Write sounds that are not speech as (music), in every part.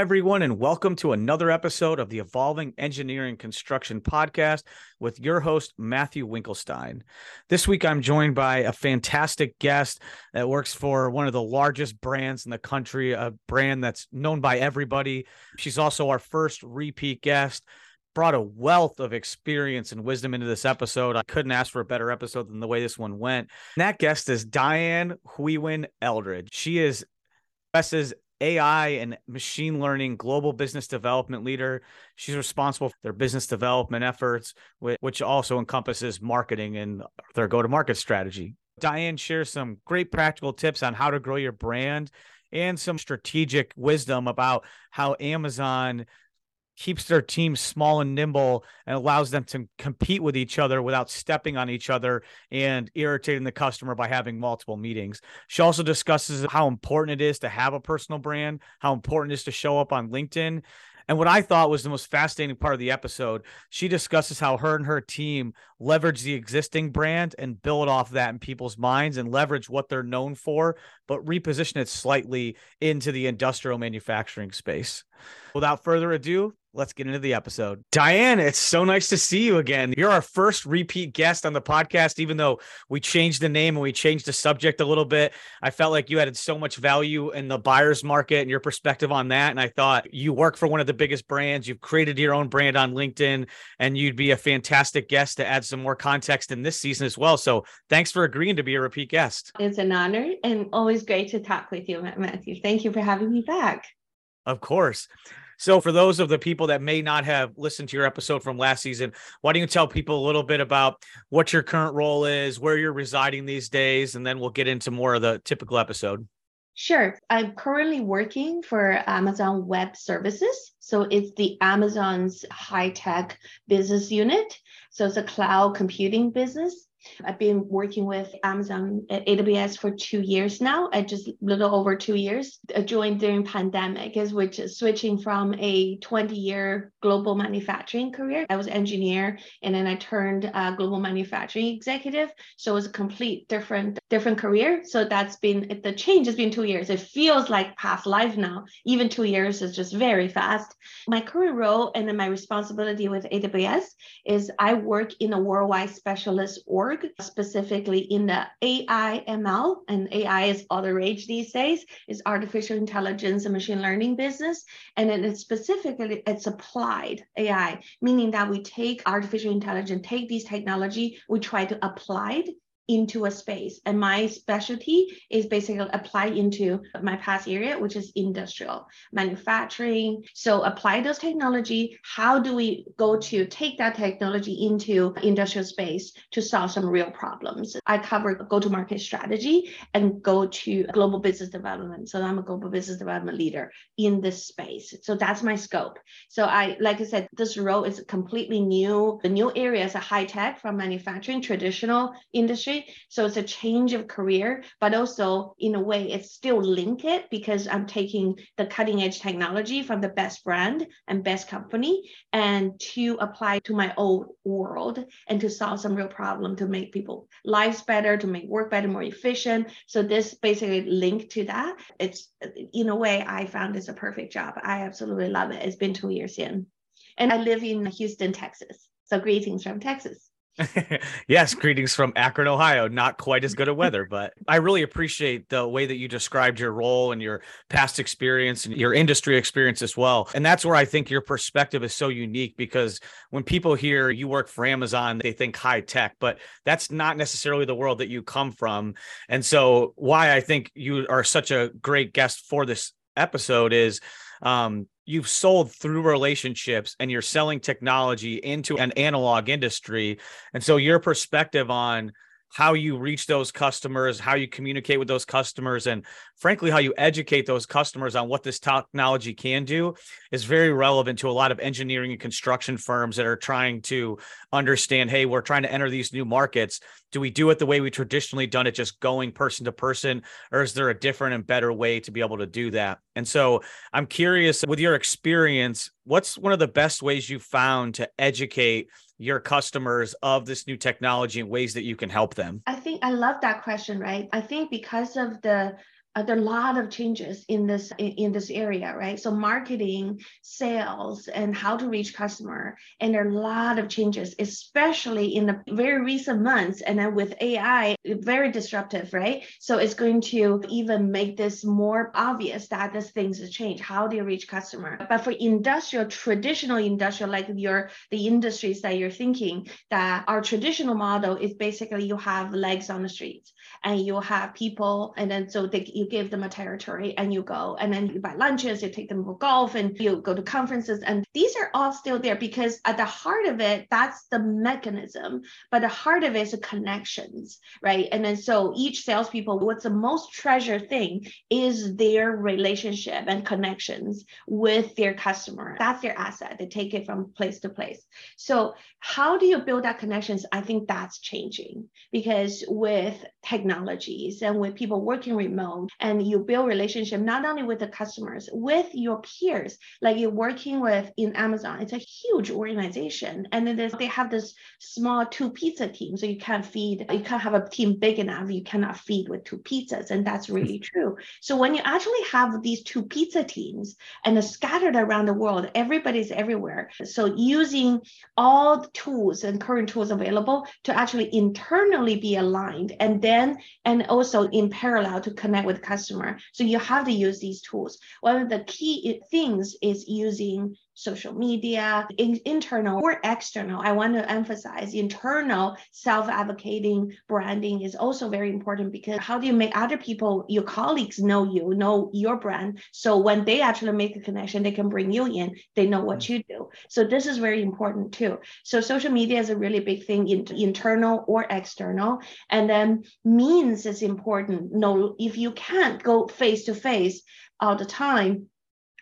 everyone, and welcome to another episode of the Evolving Engineering Construction Podcast with your host, Matthew Winkelstein. This week, I'm joined by a fantastic guest that works for one of the largest brands in the country, a brand that's known by everybody. She's also our first repeat guest. Brought a wealth of experience and wisdom into this episode. I couldn't ask for a better episode than the way this one went. And that guest is Diane Huiwen Eldridge. She is AWS's AI and machine learning global business development leader. She's responsible for their business development efforts, which also encompasses marketing and their go to market strategy. Diane shares some great practical tips on how to grow your brand and some strategic wisdom about how Amazon keeps their team small and nimble and allows them to compete with each other without stepping on each other and irritating the customer by having multiple meetings. She also discusses how important it is to have a personal brand, how important it is to show up on LinkedIn, and what I thought was the most fascinating part of the episode, she discusses how her and her team leverage the existing brand and build off that in people's minds and leverage what they're known for, but reposition it slightly into the industrial manufacturing space. Without further ado, let's get into the episode. Diane, it's so nice to see you again. You're our first repeat guest on the podcast, even though we changed the name and we changed the subject a little bit. I felt like you added so much value in the buyer's market and your perspective on that. And I thought you work for one of the biggest brands, you've created your own brand on LinkedIn, and you'd be a fantastic guest to add some more context in this season as well. So thanks for agreeing to be a repeat guest. It's an honor and always great to talk with you, Matthew. Thank you for having me back. Of course. So, for those of the people that may not have listened to your episode from last season, why don't you tell people a little bit about what your current role is, where you're residing these days, and then we'll get into more of the typical episode. Sure. I'm currently working for Amazon Web Services. So it's the Amazon's high tech business unit. So it's a cloud computing business. I've been working with Amazon at AWS for two years now, just a little over two years. I joined during pandemic, is which is switching from a 20 year global manufacturing career. I was engineer and then I turned a global manufacturing executive. So it was a complete different different career. So that's been the change has been two years. It feels like past life now. Even two years is just very fast. My current role and then my responsibility with AWS is I work in a worldwide specialist org org, specifically in the AI ML, and AI is all the rage these days, is artificial intelligence and machine learning business. And then it's specifically, it's applied AI, meaning that we take artificial intelligence, take these technology, we try to apply it into a space. And my specialty is basically apply into my past area, which is industrial manufacturing. So apply those technology. How do we go to take that technology into industrial space to solve some real problems? I cover go-to-market strategy and go to global business development. So I'm a global business development leader in this space. So that's my scope. So I, like I said, this role is completely new. The new area is a high tech from manufacturing, traditional industry so it's a change of career, but also in a way it's still link it because I'm taking the cutting edge technology from the best brand and best company and to apply to my old world and to solve some real problem to make people lives better, to make work better, more efficient. So this basically linked to that. It's in a way I found this a perfect job. I absolutely love it. It's been two years in. And I live in Houston, Texas. So greetings from Texas. (laughs) yes, greetings from Akron, Ohio. Not quite as good a weather, but I really appreciate the way that you described your role and your past experience and your industry experience as well. And that's where I think your perspective is so unique because when people hear you work for Amazon, they think high tech, but that's not necessarily the world that you come from. And so, why I think you are such a great guest for this episode is um, you've sold through relationships and you're selling technology into an analog industry. And so your perspective on how you reach those customers, how you communicate with those customers, and frankly, how you educate those customers on what this technology can do is very relevant to a lot of engineering and construction firms that are trying to understand hey, we're trying to enter these new markets. Do we do it the way we traditionally done it, just going person to person, or is there a different and better way to be able to do that? And so I'm curious with your experience, what's one of the best ways you found to educate your customers of this new technology and ways that you can help them? I think I love that question, right? I think because of the uh, there are a lot of changes in this in, in, this area right? So marketing sales and how to reach customer and there are a lot of changes especially in the very recent months and then with ai very disruptive right? So it's going to even make this more obvious that this things has changed how do you reach customer. But for industrial traditional industrial like your the industries that you're thinking that our traditional model is basically you have legs on the streets and you have people and then so they you give them a territory and you go and then you buy lunches, you take them for golf and you go to conferences. And these are all still there because at the heart of it, that's the mechanism. But the heart of it is the connections, right? And then so each salespeople, what's the most treasured thing is their relationship and connections with their customer. That's their asset. They take it from place to place. So how do you build that connections? I think that's changing because with technologies and with people working remote and you build relationship not only with the customers with your peers like you're working with in amazon. It's a huge organization and then they have this small two pizza team so you can't feed you can't have a team big enough you cannot feed with two pizzas and that's really mm. true. So when you actually have these two pizza teams and they're scattered around the world everybody's everywhere so using all the tools and current tools available to actually internally be aligned and then and also in parallel to connect with customer. So you have to use these tools. One of the key things is using social media, in, internal or external. I want to emphasize internal self-advocating branding is also very important because how do you make other people, your colleagues know you, know your brand. So when they actually make a connection, they can bring you in, they know what mm. you do. So this is very important too. So social media is a really big thing in, internal or external. And then means is important. No, if you can't go face to face all the time,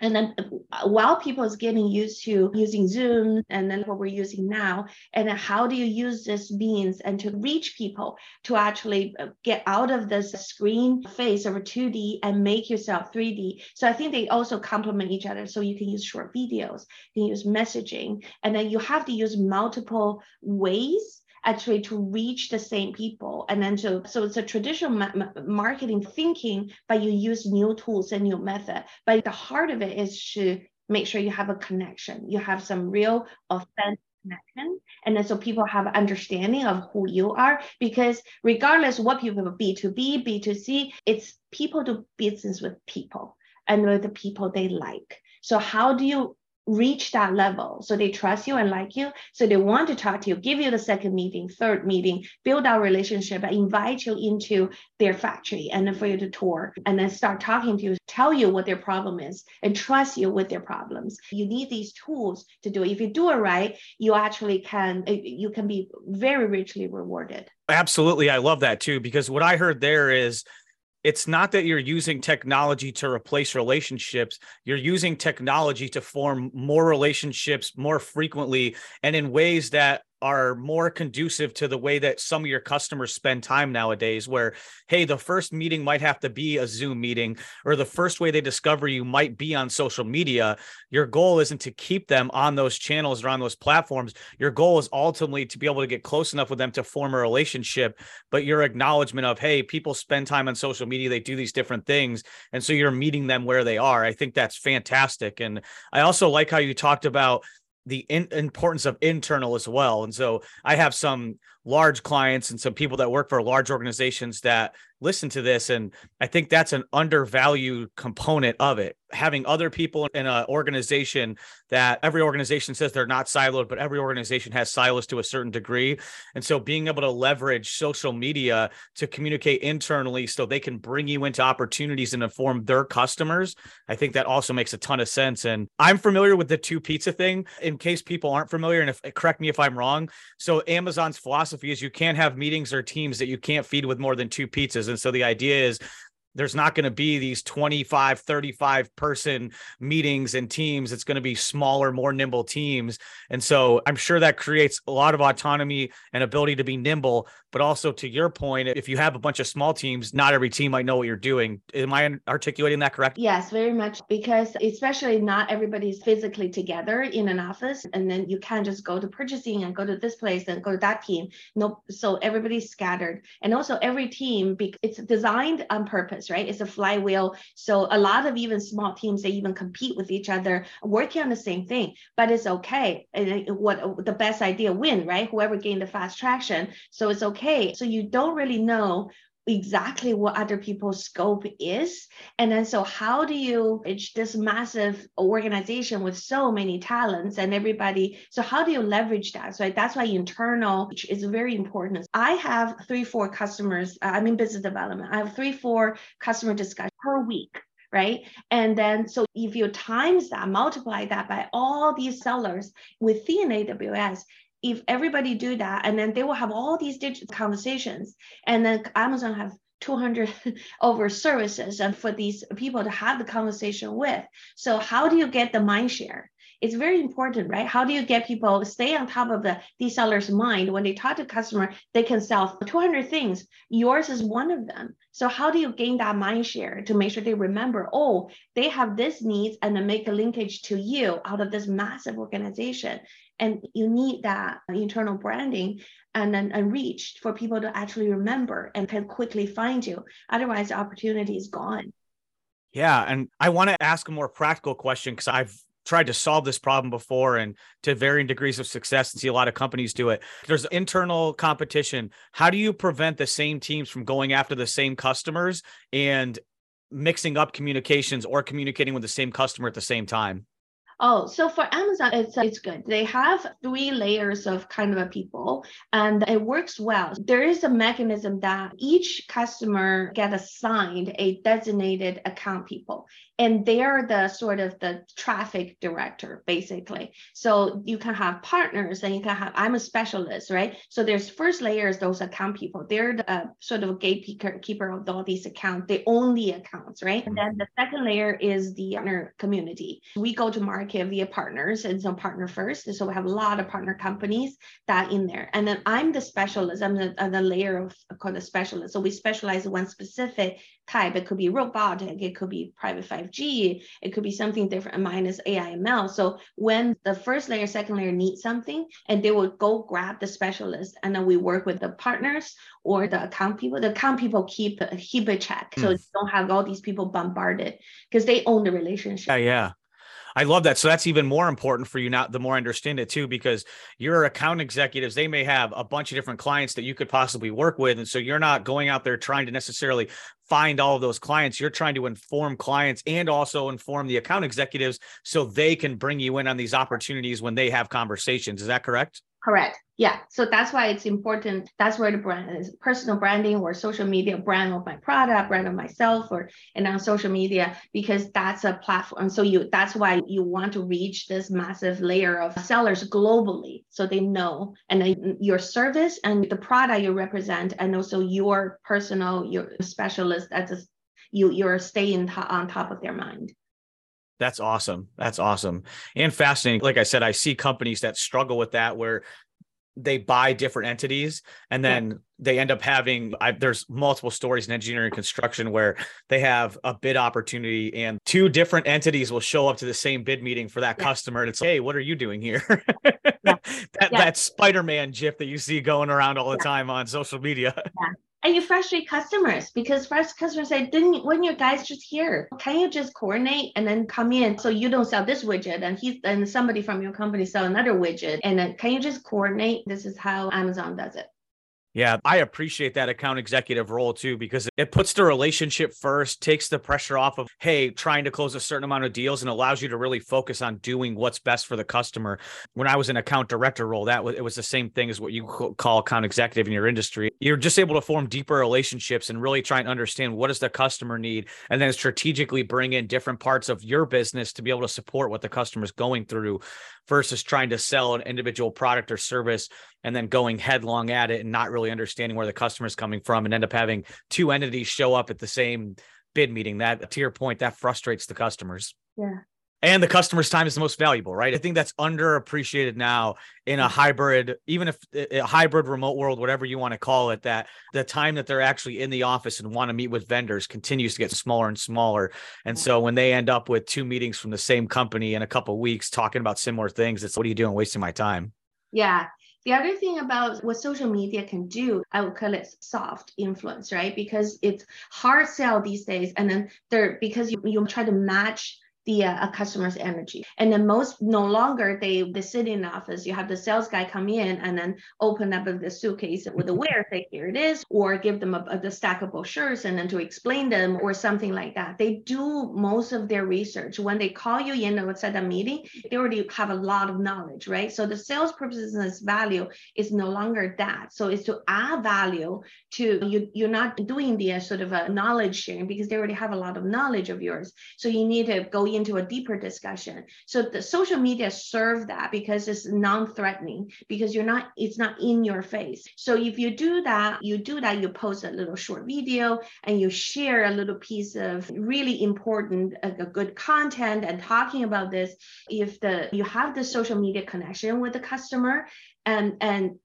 and then uh, while people is getting used to using zoom and then what we're using now and how do you use this means and to reach people to actually uh, get out of this screen face over 2d and make yourself 3d so i think they also complement each other. So you can use short videos you can use messaging and then you have to use multiple ways actually to reach the same people. And then to so it's a traditional ma- marketing thinking but you use new tools and new method. But the heart of it is to make sure you have a connection. You have some real authentic connection. And then so people have understanding of who you are because regardless what people b2b b2c it's people do business with people and with the people they like. So how do you reach that level. So they trust you and like you. So they want to talk to you, give you the second meeting, third meeting, build our relationship, invite you into their factory and then for you to tour and then start talking to you, tell you what their problem is and trust you with their problems. You need these tools to do it. If you do it right, you actually can uh, you can be very richly rewarded. Absolutely. I love that too, because what I heard there is it's not that you're using technology to replace relationships. You're using technology to form more relationships more frequently and in ways that are more conducive to the way that some of your customers spend time nowadays where hey the first meeting might have to be a zoom meeting or the first way they discover you might be on social media your goal isn't to keep them on those channels or on those platforms. Your goal is ultimately to be able to get close enough with them to form a relationship but your acknowledgement of hey people spend time on social media they do these different things and so you're meeting them where they are. I think that's fantastic. And i also like how you talked about the in- importance of internal as well. And so I have some large clients and some people that work for large organizations that listen to this and i think that's an undervalued component of it. Having other people in an organization that every organization says they're not siloed but every organization has silos to a certain degree. And so being able to leverage social media to communicate internally so they can bring you into opportunities and inform their customers i think that also makes a ton of sense. And i'm familiar with the two pizza thing in case people aren't familiar and if correct me if i'm wrong. So amazon's philosophy is you can't have meetings or teams that you can't feed with more than two pizzas and so the idea is there's not going to be these 25 35 person meetings and teams. It's going to be smaller more nimble teams. And so i'm sure that creates a lot of autonomy and ability to be nimble. But also to your point if you have a bunch of small teams not every team might know what you're doing. Am i articulating that correct? Yes very much because especially not everybody's physically together in an office and then you can't just go to purchasing and go to this place and go to that team. No so everybody's scattered. And also every team it's designed on purpose right? It's a flywheel. So a lot of even small teams, they even compete with each other, working on the same thing, but it's okay. And what the best idea win, right? Whoever gained the fast traction. So it's okay. So you don't really know exactly what other people's scope is. And then, so how do you reach this massive organization with so many talents and everybody? So, how do you leverage that? So, that's why internal is very important. I have three, four customers. Uh, I'm in business development. I have three, four customer discussions per week right? And then, so if you times that, multiply that by all these sellers within AWS, if everybody do that and then they will have all these digital conversations and then amazon have 200 (laughs) over services and for these people to have the conversation with so how do you get the mind share it's very important, right? How do you get people stay on top of the these sellers' mind when they talk to customer? They can sell 200 things. Yours is one of them. So how do you gain that mind share to make sure they remember? Oh, they have this needs, and then make a linkage to you out of this massive organization. And you need that internal branding and then and reach for people to actually remember and can quickly find you. Otherwise, the opportunity is gone. Yeah. And I want to ask a more practical question because I've tried to solve this problem before and to varying degrees of success and see a lot of companies do it. There's internal competition. How do you prevent the same teams from going after the same customers and mixing up communications or communicating with the same customer at the same time? Oh, so for Amazon, it's uh, it's good. They have three layers of kind of a people, and it works well. There is a mechanism that each customer get assigned a designated account people, and they are the sort of the traffic director basically. So you can have partners and you can have i'm a specialist right? So there's first layers those account people. They're the uh, sort of gatekeeper keeper of all these accounts they own the accounts right? And then the second layer is the partner community. We go to market via partners and so partner first. So we have a lot of partner companies that in there. And then i'm the specialist. I'm the, uh, the layer of called a specialist. So we specialize in one specific type. It could be robotic, it could be private 5G, it could be something different minus AI ML. So when the first layer, second layer need something, and they will go grab the specialist, and then we work with the partners or the account people. The account people keep keep a check, so mm. don't have all these people bombarded because they own the relationship. Yeah, yeah. I love that. So that's even more important for you now, the more I understand it too, because your account executives, they may have a bunch of different clients that you could possibly work with. And so you're not going out there trying to necessarily find all of those clients. You're trying to inform clients and also inform the account executives so they can bring you in on these opportunities when they have conversations. Is that correct? Correct. Yeah. So that's why it's important. That's where the brand is personal branding or social media brand of my product, brand of myself, or and on social media, because that's a platform. So you that's why you want to reach this massive layer of sellers globally so they know and then your service and the product you represent, and also your personal, your specialist as a, you you're staying on top of their mind. That's awesome. That's awesome and fascinating. Like I said, I see companies that struggle with that where they buy different entities and then yeah. they end up having I, there's multiple stories in engineering construction where they have a bid opportunity and two different entities will show up to the same bid meeting for that yeah. customer and it's like, hey what are you doing here yeah. (laughs) that that spider-man gif that you see going around all the time on social media and you frustrate customers because first customers say, didn't when your guys just here? Can you just coordinate and then come in so you don't sell this widget and he's and somebody from your company sell another widget? And then can you just coordinate? This is how Amazon does it. Yeah, I appreciate that account executive role too because it puts the relationship first, takes the pressure off of, hey, trying to close a certain amount of deals and allows you to really focus on doing what's best for the customer. When I was an account director role, that was it was the same thing as what you call account executive in your industry. You're just able to form deeper relationships and really try and understand what does the customer need and then strategically bring in different parts of your business to be able to support what the customer's going through versus trying to sell an individual product or service and then going headlong at it and not really understanding where the customer is coming from and end up having two entities show up at the same bid meeting. That to your point that frustrates the customers. Yeah and the customer's time is the most valuable right i think that's underappreciated now in a mm-hmm. hybrid even if a hybrid remote world whatever you want to call it that the time that they're actually in the office and want to meet with vendors continues to get smaller and smaller and so when they end up with two meetings from the same company in a couple weeks talking about similar things it's what are you doing wasting my time yeah The other thing about what social media can do, I would call it soft influence, right? Because it's hard sell these days. And then there, because you, you try to match the uh, customer's energy. And then most no longer they they sit in the office. You have the sales guy come in and then open up the suitcase with a where say here it is, or give them a, a, the stack of brochures and then to explain them or something like that. They do most of their research when they call you in or set a meeting. They already have a lot of knowledge, right? So the sales purposes value is no longer that. So it's to add value to you. You're not doing the uh, sort of a knowledge sharing because they already have a lot of knowledge of yours. So you need to go into a deeper discussion. So the social media serve that because it's non-threatening because you're not it's not in your face. So if you do that, you do that, you post a little short video and you share a little piece of really important a, good content and talking about this. If the you have the social media connection with the customer and and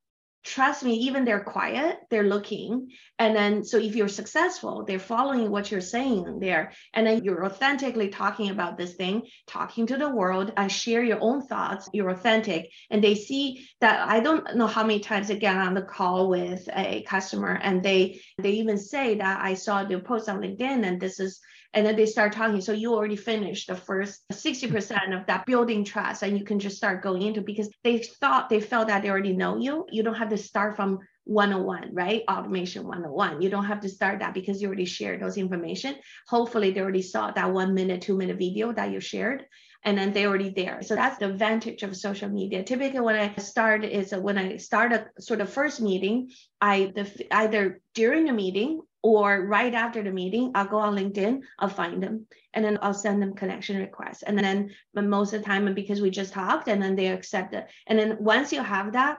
trust me, even they're quiet, they're looking. And then, so if you're successful, they're following what you're saying there. And then you're authentically talking about this thing, talking to the world and share your own thoughts. You're authentic. And they see that I don't know how many times I get on the call with a customer and they, they even say that I saw the post on LinkedIn and this is and then they start talking so you already finished the first 60% of that building trust and you can just start going into because they thought they felt that they already know you you don't have to start from 101 right automation 101 you don't have to start that because you already shared those information hopefully they already saw that one minute two minute video that you shared and then they're already there. So that's the advantage of social media. Typically, when I start is when I start a sort of first meeting, I the, either during the meeting or right after the meeting, I'll go on LinkedIn, I'll find them, and then I'll send them connection requests. And then most of the time, because we just talked, and then they accept it. And then once you have that,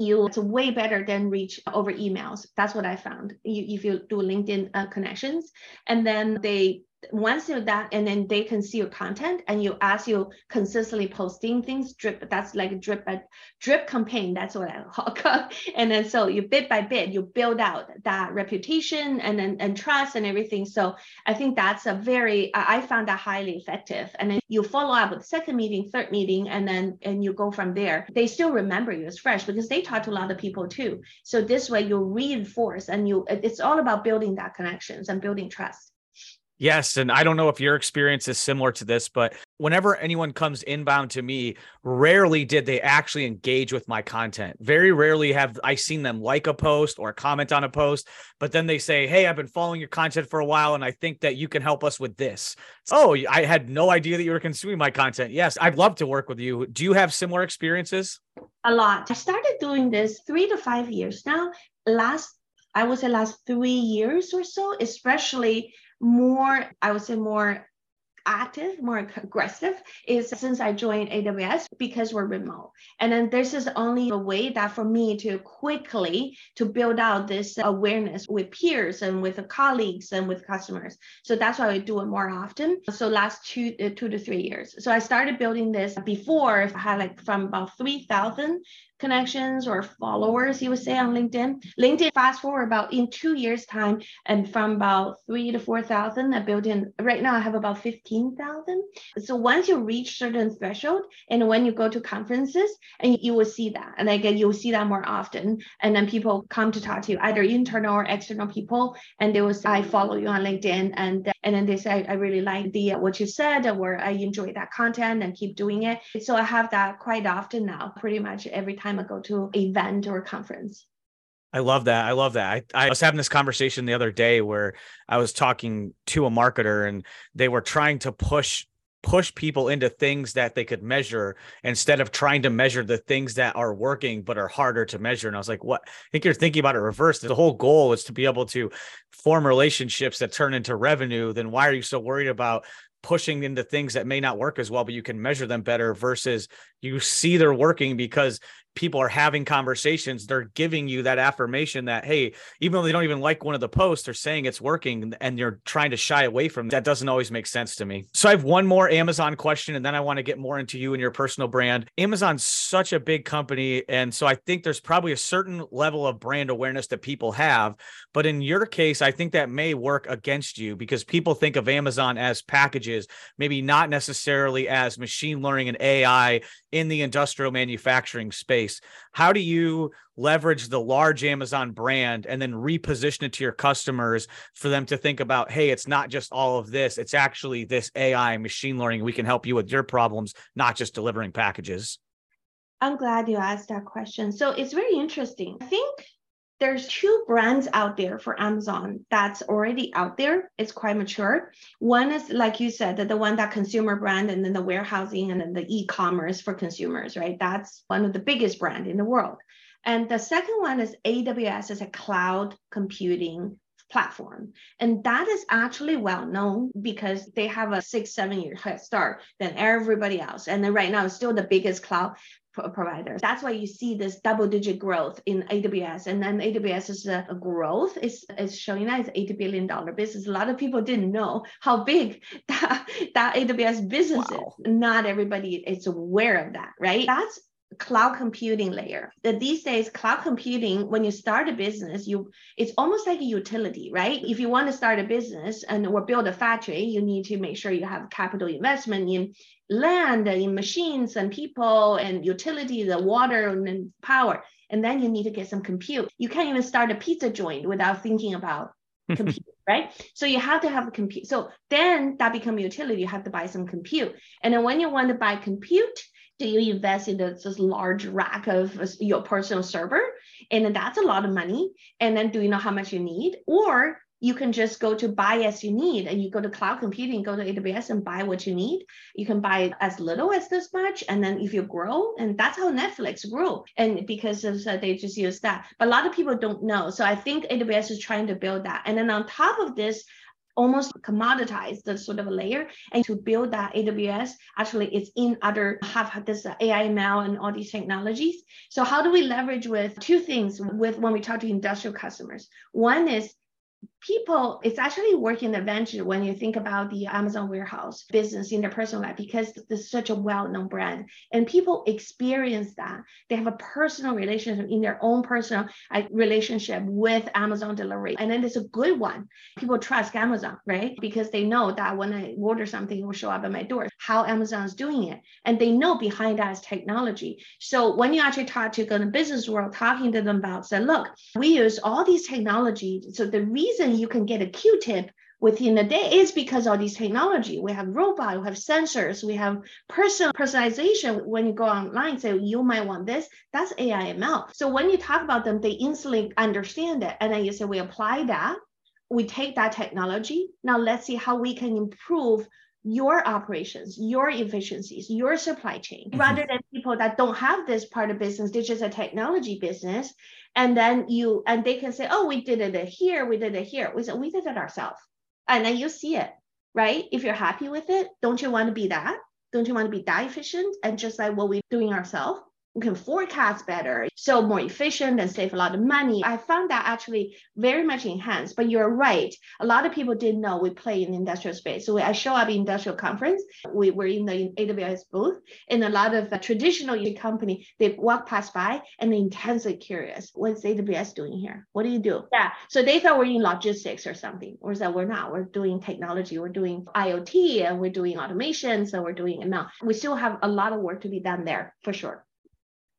you it's way better than reach over emails. That's what I found. You, if you do LinkedIn uh, connections, and then they once you're that and then they can see your content and you ask you consistently posting things drip that's like a drip a drip campaign that's what i (laughs) call and then so you bit by bit you build out that reputation and then and trust and everything. So i think that's a very i found that highly effective. And then you follow up with second meeting third meeting and then and you go from there. They still remember you as fresh because they talk to a lot of people too. So this way you reinforce and you it's all about building that connections and building trust Yes. And I don't know if your experience is similar to this, but whenever anyone comes inbound to me, rarely did they actually engage with my content. Very rarely have I seen them like a post or comment on a post, but then they say, Hey, I've been following your content for a while and I think that you can help us with this. Oh, I had no idea that you were consuming my content. Yes, I'd love to work with you. Do you have similar experiences? A lot. I started doing this three to five years now. Last I would say last three years or so, especially more, I would say more active, more aggressive is since I joined AWS because we're remote. And then this is only a way that for me to quickly to build out this awareness with peers and with colleagues and with customers. So that's why I do it more often. So last two uh, two to three years. So I started building this before I had like from about 3,000 connections or followers, you would say on LinkedIn. LinkedIn fast forward about in two years time and from about three to 4,000, I built in, right now I have about 15,000. So once you reach certain threshold and when you go to conferences and you will see that, and again, you'll see that more often. And then people come to talk to you, either internal or external people. And they will say, I follow you on LinkedIn. And, and then they say, I really like the, uh, what you said, uh, or I enjoy that content and keep doing it. So I have that quite often now, pretty much every time time I go to event or conference. I love that. I love that. I, I was having this conversation the other day where I was talking to a marketer and they were trying to push push people into things that they could measure instead of trying to measure the things that are working but are harder to measure. And I was like, what? I think you're thinking about it reversed. The whole goal is to be able to form relationships that turn into revenue. Then why are you so worried about pushing into things that may not work as well, but you can measure them better versus you see they're working because people are having conversations they're giving you that affirmation that hey even though they don't even like one of the posts they're saying it's working and you're trying to shy away from that doesn't always make sense to me. So i have one more amazon question and then i want to get more into you and your personal brand. Amazon's such a big company and so i think there's probably a certain level of brand awareness that people have but in your case i think that may work against you because people think of amazon as packages maybe not necessarily as machine learning and ai in the industrial manufacturing space space. How do you leverage the large Amazon brand and then reposition it to your customers for them to think about, hey, it's not just all of this, it's actually this AI machine learning. We can help you with your problems, not just delivering packages. I'm glad you asked that question. So it's very interesting. I think there's two brands out there for Amazon that's already out there. It's quite mature. One is, like you said, the one that consumer brand, and then the warehousing, and then the e-commerce for consumers, right? That's one of the biggest brand in the world. And the second one is AWS is a cloud computing platform. And that is actually well known because they have a six, seven year head start than everybody else. And then right now it's still the biggest cloud providers. That's why you see this double digit growth in AWS. And then AWS's uh, growth is, is showing that it's $80 billion business. A lot of people didn't know how big (laughs) that, that AWS business wow. is. Not everybody is aware of that, right? That's cloud computing layer. That these days cloud computing when you start a business you it's almost like a utility right? If you want to start a business and or build a factory you need to make sure you have capital investment in land in machines and people and utilities the water and power. And then you need to get some compute. You can't even start a pizza joint without thinking about (laughs) compute right? So you have to have a compute. So then that become utility. You have to buy some compute. And then when you want to buy compute do you invest in this, this large rack of uh, your personal server? And then that's a lot of money. And then do you know how much you need? Or you can just go to buy as you need and you go to cloud computing, go to AWS and buy what you need. You can buy as little as this much. And then if you grow, and that's how Netflix grew. And because of, they just use that. But a lot of people don't know. So I think AWS is trying to build that. And then on top of this, almost commoditize the sort of a layer and to build that AWS actually it's in other have this uh, AI ML and all these technologies. So how do we leverage with two things with when we talk to industrial customers? One is people it's actually working advantage when you think about the amazon warehouse business in their personal life because it's such a well-known brand and people experience that. They have a personal relationship in their own personal relationship with amazon delivery. And then it's a good one. People trust amazon right? Because they know that when i order something it will show up at my door. How amazon is doing it. And they know behind that is technology. So when you actually talk to go in the business world talking to them about say look we use all these technologies so the reason reason you can get a Q-tip within a day is because of this technology. We have robot, we have sensors, we have personal personalization. When you go online, say you might want this, that's AI ML. So when you talk about them, they instantly understand it. And then you say we apply that, we take that technology. Now let's see how we can improve your operations, your efficiencies, your supply chain, mm-hmm. rather than people that don't have this part of business, they're just a technology business. And then you, and they can say, oh, we did it here, we did it here. We said, we did it ourselves. And then you see it, right? If you're happy with it, don't you want to be that? Don't you want to be that efficient and just like what we're doing ourselves? We can forecast better, so more efficient and save a lot of money. I found that actually very much enhanced. But you're right, a lot of people didn't know we play in the industrial space. So I show up in industrial conference, we were in the AWS booth, and a lot of uh, traditional company they walk past by and they intensely curious, what's AWS doing here? What do you do? Yeah, so they thought we're in logistics or something, or that we're not. We're doing technology, we're doing IoT, and we're doing automation, so we're doing ML. We still have a lot of work to be done there for sure.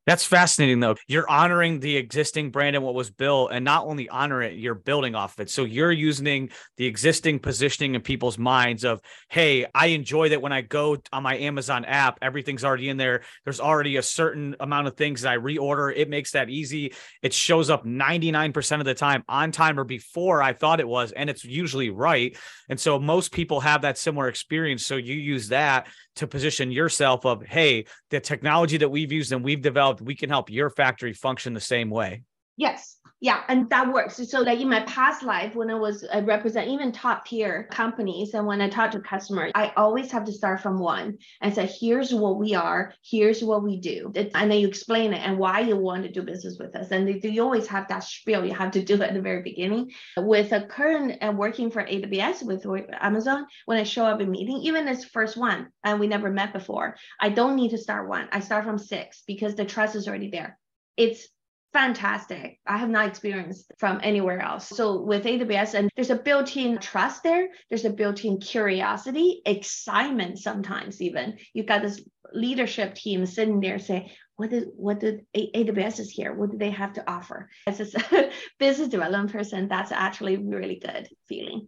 That's fascinating, though. You're honoring the existing brand and what was built, and not only honor it, you're building off of it. So you're using the existing positioning in people's minds of, hey, I enjoy that when I go on my Amazon app, everything's already in there. There's already a certain amount of things that I reorder. It makes that easy. It shows up 99% of the time on time or before I thought it was, and it's usually right. And so most people have that similar experience. So you use that to position yourself of, hey, the technology that we've used and we've developed, we can help your factory function the same way. Yes. Yeah, and that works. So, like in my past life, when I was I represent even top tier companies, and when I talk to customers, I always have to start from one and say, "Here's what we are. Here's what we do," and then you explain it and why you want to do business with us. And you always have that spiel you have to do at the very beginning. With a current and uh, working for AWS with Amazon, when I show up in meeting, even this first one, and we never met before, I don't need to start one. I start from six because the trust is already there. It's fantastic. I have not experienced from anywhere else. So with AWS, and there's a built-in trust there. There's a built-in curiosity, excitement sometimes even. You've got this leadership team sitting there saying, what did what did AWS is here? What do they have to offer? As a (laughs) business development person, that's actually really good feeling.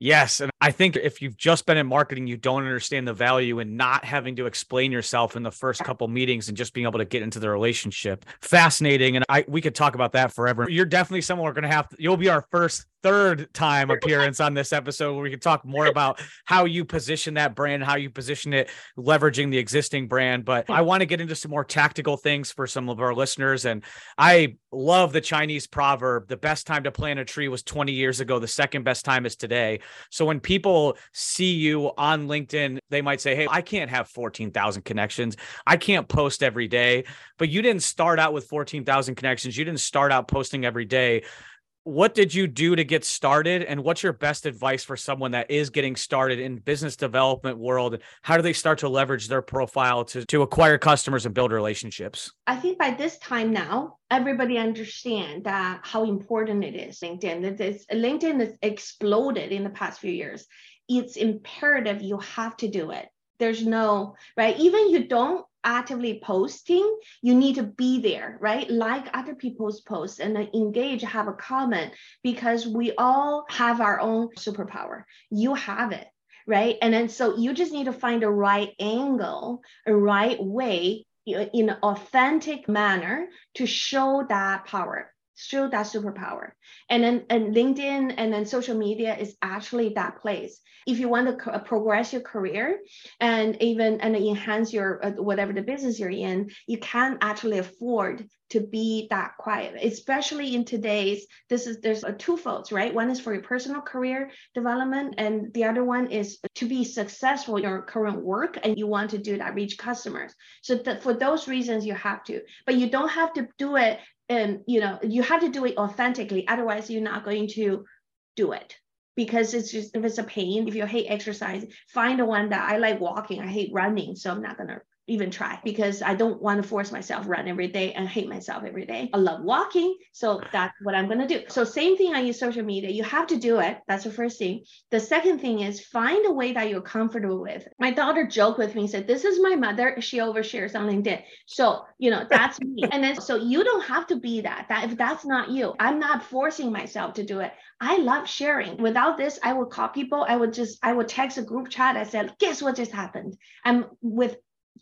Yes. And I think if you've just been in marketing, you don't understand the value in not having to explain yourself in the first couple meetings and just being able to get into the relationship. Fascinating. And I we could talk about that forever. You're definitely someone we're gonna have to, you'll be our first third time appearance on this episode where we can talk more about how you position that brand, how you position it, leveraging the existing brand. But I want to get into some more tactical things for some of our listeners. And I love the Chinese proverb the best time to plant a tree was 20 years ago, the second best time is today. So when people see you on LinkedIn, they might say, Hey, I can't have 14,000 connections. I can't post every day. But you didn't start out with 14,000 connections. You didn't start out posting every day what did you do to get started and what's your best advice for someone that is getting started in business development world? How do they start to leverage their profile to, to acquire customers and build relationships? I think by this time now everybody understand that how important it is linkedin this, linkedin has exploded in the past few years. It's imperative you have to do it. There's no right? Even you don't actively posting, you need to be there, right? Like other people's posts and engage, have a comment because we all have our own superpower. You have it, right? And then so you just need to find a right angle, a right way in an authentic manner to show that power show that superpower. And then and linkedin and then social media is actually that place. If you want to progress your career and even and enhance your uh, whatever the business you're in you can actually afford to be that quiet especially in today's this is there's a twofold right? One is for your personal career development and the other one is to be successful in your current work and you want to do that reach customers. So that for those reasons you have to. But you don't have to do it and you know you have to do it authentically otherwise you're not going to do it. Because it's just if it's a pain if you hate exercise find the one that i like walking i hate running so i'm not to even try because I don't want to force myself run every day and hate myself every day. I love walking, so that's what I'm going to do. So same thing on use social media. You have to do it. That's the first thing. The second thing is find a way that you're comfortable with. My daughter joked with me said, "This is my mother. She overshares on LinkedIn." So, you know, that's me. (laughs) And then so you don't have to be that. That if that's not you. I'm not forcing myself to do it. I love sharing. Without this, I would call people. I would just, I would text a group chat. I said, guess what just happened? I'm with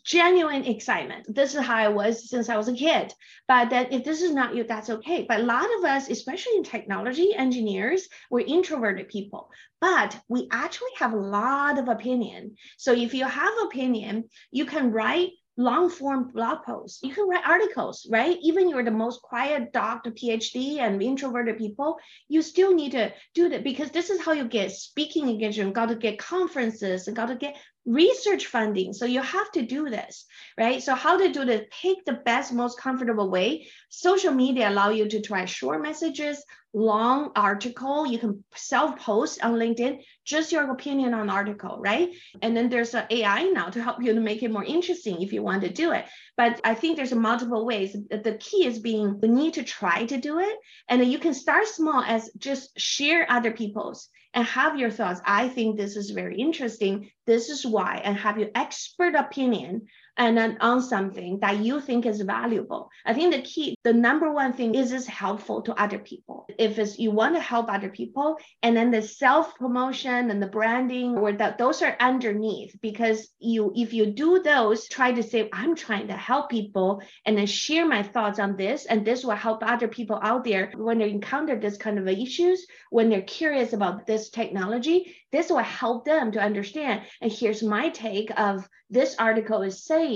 genuine excitement. This is how I was since I was a kid. But that if this is not you, that's okay. But a lot of us, especially in technology engineers, we're introverted people, but we actually have a lot of opinion. So if you have opinion, you can write long form blog posts. You can write articles, right? Even you're the most quiet doctor, PhD, and introverted people, you still need to do that because this is how you get speaking engagement, got to get conferences, and got to get research funding. So you have to do this, right? So how to do this? Pick the best, most comfortable way. Social media allow you to try short messages, long article. You can self-post on LinkedIn, just your opinion on article, right? And then there's an AI now to help you to make it more interesting if you want to do it. But I think there's multiple ways. The key is being the need to try to do it. And you can start small as just share other people's and have your thoughts. I think this is very interesting. This is why, and have your expert opinion and then on something that you think is valuable. I think the key, the number one thing is this helpful to other people. If it's you want to help other people, and then the self promotion and the branding or that those are underneath because you if you do those, try to say I'm trying to help people and then share my thoughts on this, and this will help other people out there when they encounter this kind of issues, when they're curious about this technology, this will help them to understand. And here's my take of this article is saying,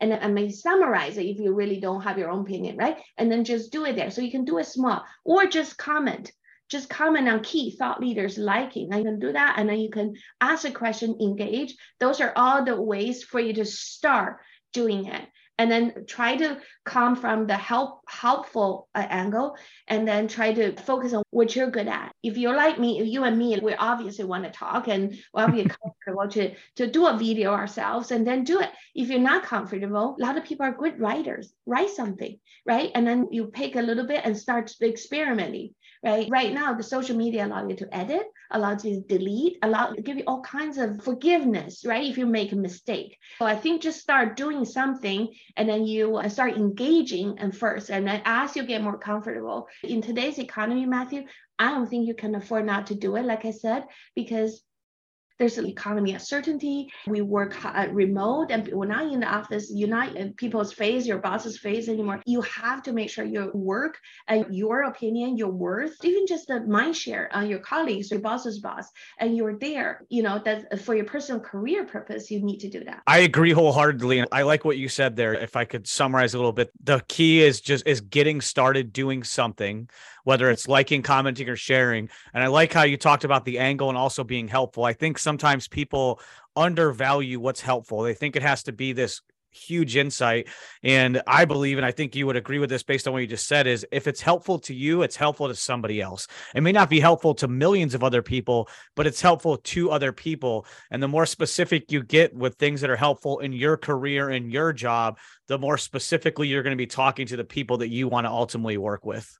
and I may summarize it if you really don't have your own opinion, right? And then just do it there. So you can do it small or just comment. Just comment on key thought leaders liking. You can do that. And then you can ask a question, engage. Those are all the ways for you to start doing it and then try to come from the help helpful uh, angle and then try to focus on what you're good at. If you're like me if you and me we obviously want to talk and we'll be (laughs) comfortable to to do a video ourselves and then do it. If you're not comfortable a lot of people are good writers. Write something right? And then you pick a little bit and start experimenting right? Right now, the social media allow you to edit, allows you to delete, allow give you all kinds of forgiveness, right? If you make a mistake. So I think just start doing something and then you uh, start engaging and first. And then as you get more comfortable in today's economy, Matthew, I don't think you can afford not to do it, like I said, because there's an economy of certainty. We work uh, remote and we're not in the office, you're not in people's face, your boss's face anymore. You have to make sure your work and your opinion, your worth, even just the mind share on your colleagues, your boss's boss, and you're there, you know, that for your personal career purpose, you need to do that. I agree wholeheartedly. I like what you said there. If I could summarize a little bit, the key is just is getting started doing something whether it's liking, commenting, or sharing. And I like how you talked about the angle and also being helpful. I think sometimes people undervalue what's helpful. They think it has to be this huge insight and i believe and i think you would agree with this based on what you just said is if it's helpful to you it's helpful to somebody else it may not be helpful to millions of other people but it's helpful to other people and the more specific you get with things that are helpful in your career and your job the more specifically you're going to be talking to the people that you want to ultimately work with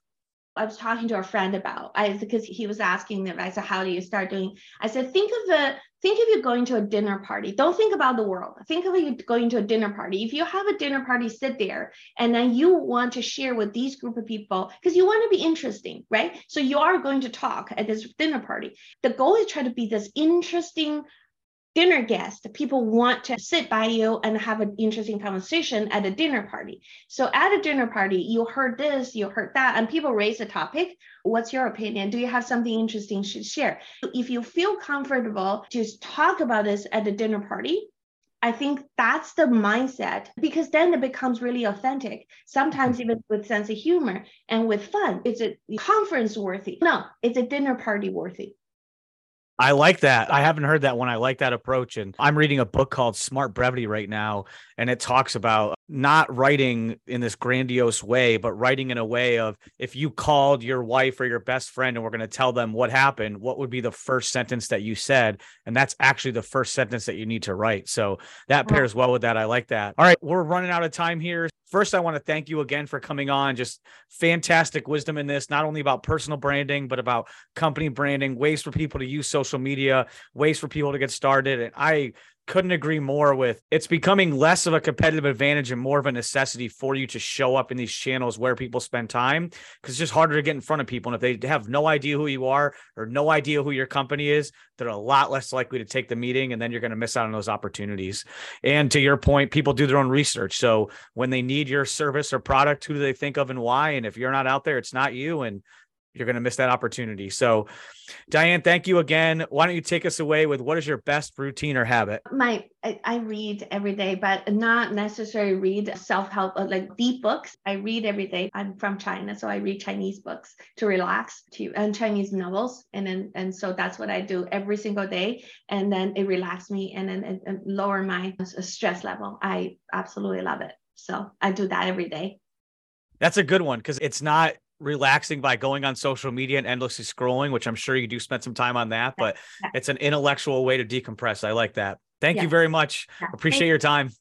I was talking to a friend about I because he was asking me. I said, "How do you start doing?" I said, "Think of the think of you going to a dinner party. Don't think about the world. Think of you going to a dinner party. If you have a dinner party, sit there, and then you want to share with these group of people because you want to be interesting, right? So you are going to talk at this dinner party. The goal is try to be this interesting dinner guest. People want to sit by you and have an interesting conversation at a dinner party. So at a dinner party, you heard this, you heard that, and people raise a topic. What's your opinion? Do you have something interesting to share? If you feel comfortable to talk about this at the dinner party, I think that's the mindset because then it becomes really authentic. Sometimes mm-hmm. even with sense of humor and with fun. It's a conference worthy. No, it's a dinner party worthy. I like that. I haven't heard that one. I like that approach. And I'm reading a book called Smart Brevity right now. And it talks about not writing in this grandiose way, but writing in a way of if you called your wife or your best friend and we're going to tell them what happened, what would be the first sentence that you said? And that's actually the first sentence that you need to write. So that pairs well with that. I like that. All right. We're running out of time here. First, I want to thank you again for coming on. Just fantastic wisdom in this, not only about personal branding, but about company branding, ways for people to use social media, ways for people to get started. And I couldn't agree more with it's becoming less of a competitive advantage and more of a necessity for you to show up in these channels where people spend time because it's just harder to get in front of people. And if they have no idea who you are or no idea who your company is they're a lot less likely to take the meeting and then you're going to miss out on those opportunities. And to your point people do their own research. So when they need your service or product who do they think of and why? And if you're not out there it's not you. And you're going to miss that opportunity. So, Dianne, thank you again. Why don't you take us away with what is your best routine or habit? My I, I read every day, but not necessarily read self help uh, like deep books. I read every day. I'm from China, so I read Chinese books to relax, to and Chinese novels, and then and so that's what I do every single day, and then it relaxes me and then it, it lower my stress level. I absolutely love it. So I do that every day. That's a good one because it's not relaxing by going on social media and endlessly scrolling, which I'm sure you do spend some time on that, but yeah. it's an intellectual way to decompress. I like that. Thank yeah. you very much. Yeah. Appreciate your time.